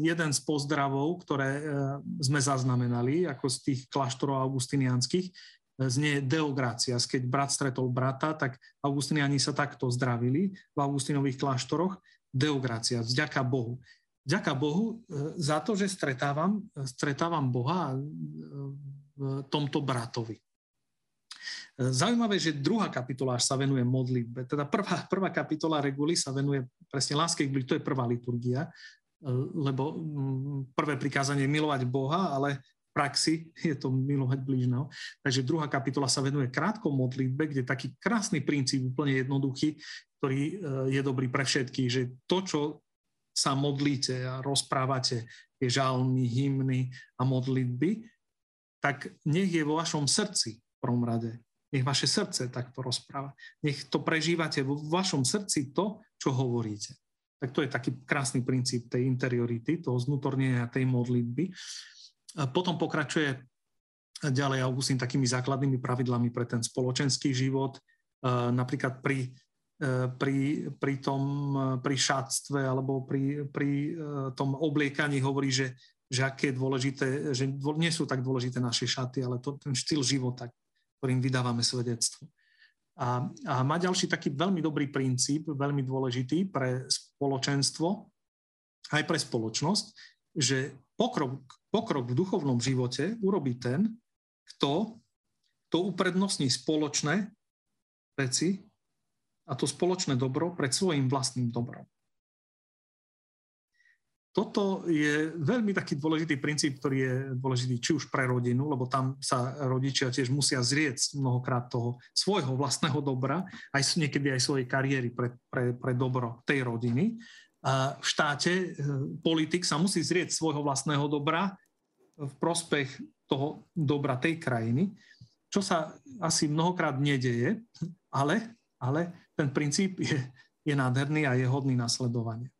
jeden z pozdravov, ktoré e, sme zaznamenali, ako z tých kláštorov augustinianských, e, znie deogracias. Keď brat stretol brata, tak augustiniani sa takto zdravili v augustinových kláštoroch. Deogracia, vďaka Bohu. Vďaka Bohu za to, že stretávam, stretávam Boha v tomto bratovi. Zaujímavé, že druhá kapitola sa venuje modlitbe. Teda prvá, prvá kapitola reguly sa venuje presne láske, to je prvá liturgia lebo mm, prvé prikázanie je milovať Boha, ale v praxi je to milovať blížneho. Takže druhá kapitola sa venuje krátko modlitbe, kde taký krásny princíp, úplne jednoduchý, ktorý e, je dobrý pre všetkých, že to, čo sa modlíte a rozprávate, tie žalmy, hymny a modlitby, tak nech je vo vašom srdci v prvom rade. Nech vaše srdce takto rozpráva. Nech to prežívate vo vašom srdci to, čo hovoríte. Tak to je taký krásny princíp tej interiority, toho znútornenia tej modlitby. Potom pokračuje ďalej Augustín takými základnými pravidlami pre ten spoločenský život, napríklad pri, pri, pri tom pri šatstve alebo pri, pri tom obliekaní hovorí, že, že aké je dôležité, že nie sú tak dôležité naše šaty, ale to, ten štýl života, ktorým vydávame svedectvo. A, a má ďalší taký veľmi dobrý princíp, veľmi dôležitý pre spoločenstvo, aj pre spoločnosť, že pokrok, pokrok v duchovnom živote urobí ten, kto, kto uprednostní spoločné veci a to spoločné dobro pred svojim vlastným dobrom toto je veľmi taký dôležitý princíp, ktorý je dôležitý či už pre rodinu, lebo tam sa rodičia tiež musia zrieť mnohokrát toho svojho vlastného dobra, aj niekedy aj svojej kariéry pre, pre, pre dobro tej rodiny. A v štáte e, politik sa musí zrieť svojho vlastného dobra v prospech toho dobra tej krajiny, čo sa asi mnohokrát nedeje, ale, ale ten princíp je, je nádherný a je hodný nasledovania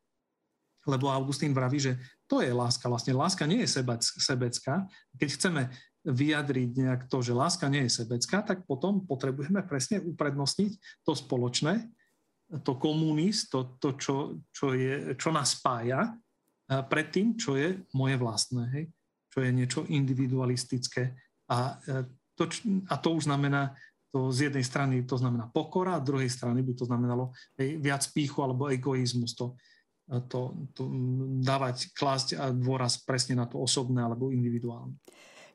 lebo Augustín vraví, že to je láska. Vlastne láska nie je sebec, sebecká. Keď chceme vyjadriť nejak to, že láska nie je sebecká, tak potom potrebujeme presne uprednostniť to spoločné, to komunist, to, to čo, čo, je, čo nás spája pred tým, čo je moje vlastné, hej? čo je niečo individualistické. A e, to, a to už znamená, to z jednej strany to znamená pokora, a z druhej strany by to znamenalo hej, viac píchu alebo egoizmus. To, to, to dávať, klásť a dôraz presne na to osobné alebo individuálne.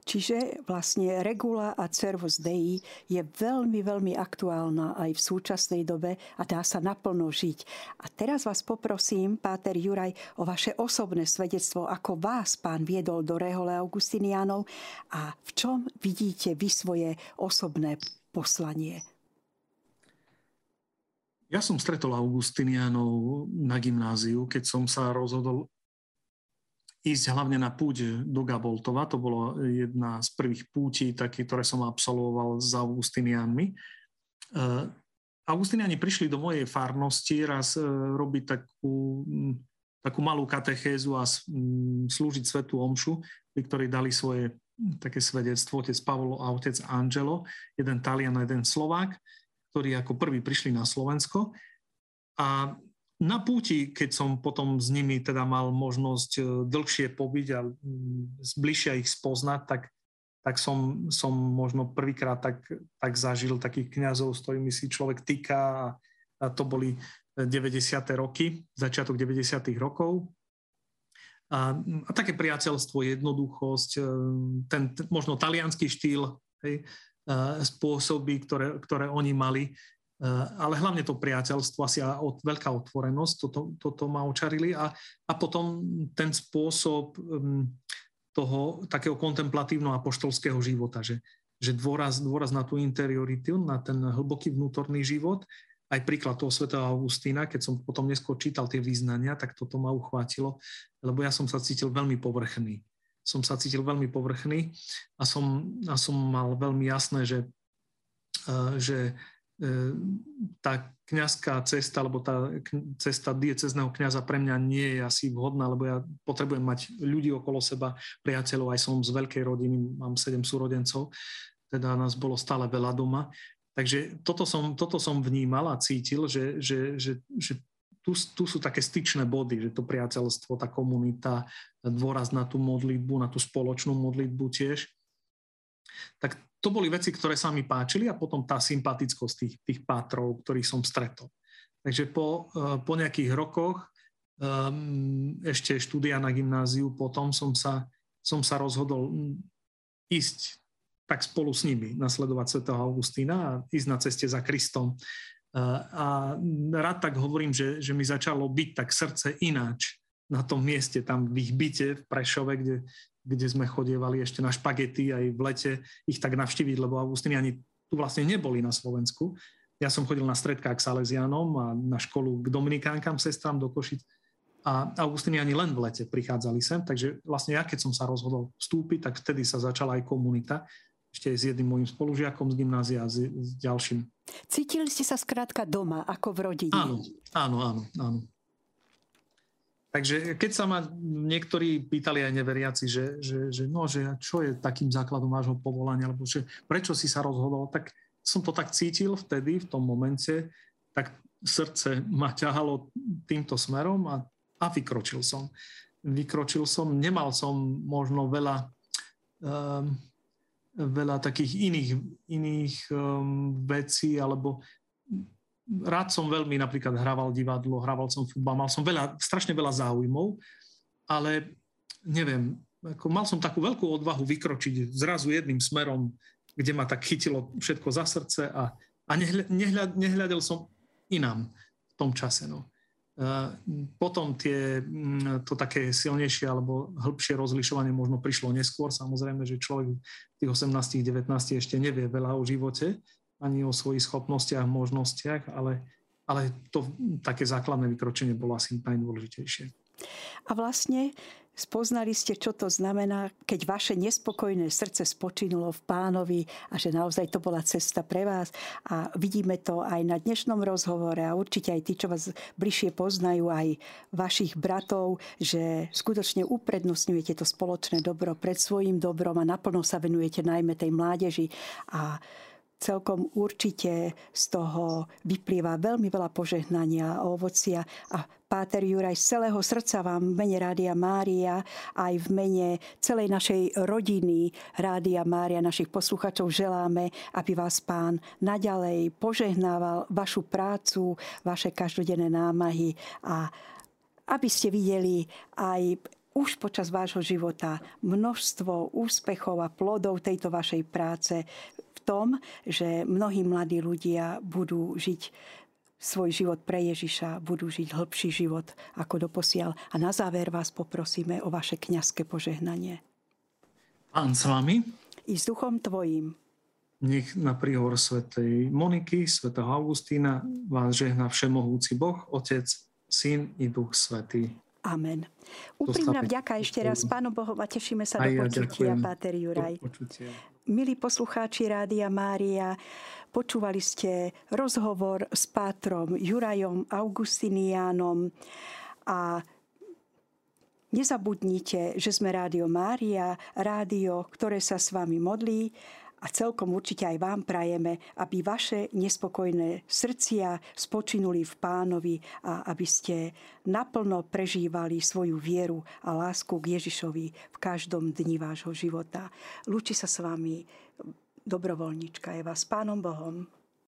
Čiže vlastne regula a Cervus Dei je veľmi, veľmi aktuálna aj v súčasnej dobe a dá sa naplno žiť. A teraz vás poprosím, Páter Juraj, o vaše osobné svedectvo, ako vás pán viedol do Rehole Augustinianov a v čom vidíte vy svoje osobné poslanie. Ja som stretol Augustinianov na gymnáziu, keď som sa rozhodol ísť hlavne na púť do Gaboltova. To bolo jedna z prvých pútí, také, ktoré som absolvoval s Augustinianmi. Uh, Augustiniani prišli do mojej farnosti raz uh, robiť takú, takú malú katechézu a slúžiť svetu omšu, pri ktorej dali svoje také svedectvo, otec Pavlo a otec Angelo, jeden Talian a jeden Slovák ktorí ako prví prišli na Slovensko a na púti, keď som potom s nimi teda mal možnosť e, dlhšie pobyť a bližšie ich spoznať, tak, tak som, som možno prvýkrát tak, tak zažil takých kňazov, s ktorými si človek týka a, a to boli 90. roky, začiatok 90. rokov. A, a také priateľstvo, jednoduchosť, e, ten, ten možno talianský štýl, hej, e, spôsoby, ktoré, ktoré oni mali, ale hlavne to priateľstvo, asi od, veľká otvorenosť, toto, toto ma očarili. A, a potom ten spôsob um, toho takého kontemplatívneho apoštolského života, že, že dôraz, dôraz na tú interioritu, na ten hlboký vnútorný život, aj príklad toho svätého Augustína, keď som potom neskôr čítal tie význania, tak toto ma uchvátilo, lebo ja som sa cítil veľmi povrchný. Som sa cítil veľmi povrchný a som, a som mal veľmi jasné, že, uh, že E, tá kňazská cesta, alebo tá cesta diecezného kňaza pre mňa nie je asi vhodná, lebo ja potrebujem mať ľudí okolo seba, priateľov, aj som z veľkej rodiny, mám sedem súrodencov, teda nás bolo stále veľa doma. Takže toto som, toto som vnímal a cítil, že, že, že, že tu, tu sú také styčné body, že to priateľstvo, tá komunita, dôraz na tú modlitbu, na tú spoločnú modlitbu tiež. Tak to boli veci, ktoré sa mi páčili a potom tá sympatickosť tých, tých pátrov, ktorých som stretol. Takže po, eh, po nejakých rokoch um, ešte štúdia na gymnáziu, potom som sa, som sa rozhodol ísť tak spolu s nimi, nasledovať svätého Augustína a ísť na ceste za Kristom. A rád tak hovorím, že, že mi začalo byť tak srdce ináč na tom mieste, tam v ich byte v Prešove, kde, kde sme chodievali ešte na špagety aj v lete ich tak navštíviť, lebo ani tu vlastne neboli na Slovensku. Ja som chodil na stredka k Salesianom a na školu k Dominikánkam, sestram do Košic a ani len v lete prichádzali sem, takže vlastne ja keď som sa rozhodol vstúpiť, tak vtedy sa začala aj komunita, ešte aj s jedným môjim spolužiakom z gymnázia a s, s ďalším. Cítili ste sa skrátka doma, ako v rodine? Áno, áno, áno. áno. Takže keď sa ma niektorí pýtali aj neveriaci, že, že, že, no, že čo je takým základom vášho povolania, alebo že prečo si sa rozhodol, tak som to tak cítil vtedy, v tom momente, tak srdce ma ťahalo týmto smerom a, a vykročil som. Vykročil som, nemal som možno veľa, um, veľa takých iných, iných um, vecí alebo rád som veľmi napríklad hrával divadlo, hrával som futbal, mal som veľa, strašne veľa záujmov, ale neviem, ako mal som takú veľkú odvahu vykročiť zrazu jedným smerom, kde ma tak chytilo všetko za srdce a, a nehľad, nehľadel som inám v tom čase. No. Potom tie, to také silnejšie alebo hĺbšie rozlišovanie možno prišlo neskôr. Samozrejme, že človek tých 18-19 ešte nevie veľa o živote, ani o svojich schopnostiach, možnostiach, ale, ale to také základné vykročenie bolo asi najdôležitejšie. A vlastne spoznali ste, čo to znamená, keď vaše nespokojné srdce spočinulo v pánovi a že naozaj to bola cesta pre vás. A vidíme to aj na dnešnom rozhovore a určite aj tí, čo vás bližšie poznajú, aj vašich bratov, že skutočne uprednostňujete to spoločné dobro pred svojim dobrom a naplno sa venujete najmä tej mládeži. A celkom určite z toho vyplýva veľmi veľa požehnania a ovocia. A Páter Juraj, z celého srdca vám v mene Rádia Mária aj v mene celej našej rodiny Rádia Mária, našich posluchačov želáme, aby vás Pán naďalej požehnával vašu prácu, vaše každodenné námahy a aby ste videli aj už počas vášho života množstvo úspechov a plodov tejto vašej práce tom, že mnohí mladí ľudia budú žiť svoj život pre Ježiša, budú žiť hĺbší život ako doposiaľ. A na záver vás poprosíme o vaše kňazské požehnanie. Pán s vami. I s duchom tvojim. Nech na príhor svätej Moniky, svätého Augustína vás žehná všemohúci Boh, Otec, Syn i Duch Svetý. Amen. Úprimná vďaka ešte raz Pánu Bohu a tešíme sa Aj do počutia, ja Páter Juraj. Milí poslucháči Rádia Mária, počúvali ste rozhovor s Pátrom Jurajom Augustiniánom a Nezabudnite, že sme Rádio Mária, rádio, ktoré sa s vami modlí a celkom určite aj vám prajeme, aby vaše nespokojné srdcia spočinuli v pánovi a aby ste naplno prežívali svoju vieru a lásku k Ježišovi v každom dni vášho života. Lúči sa s vami dobrovoľnička Eva s Pánom Bohom.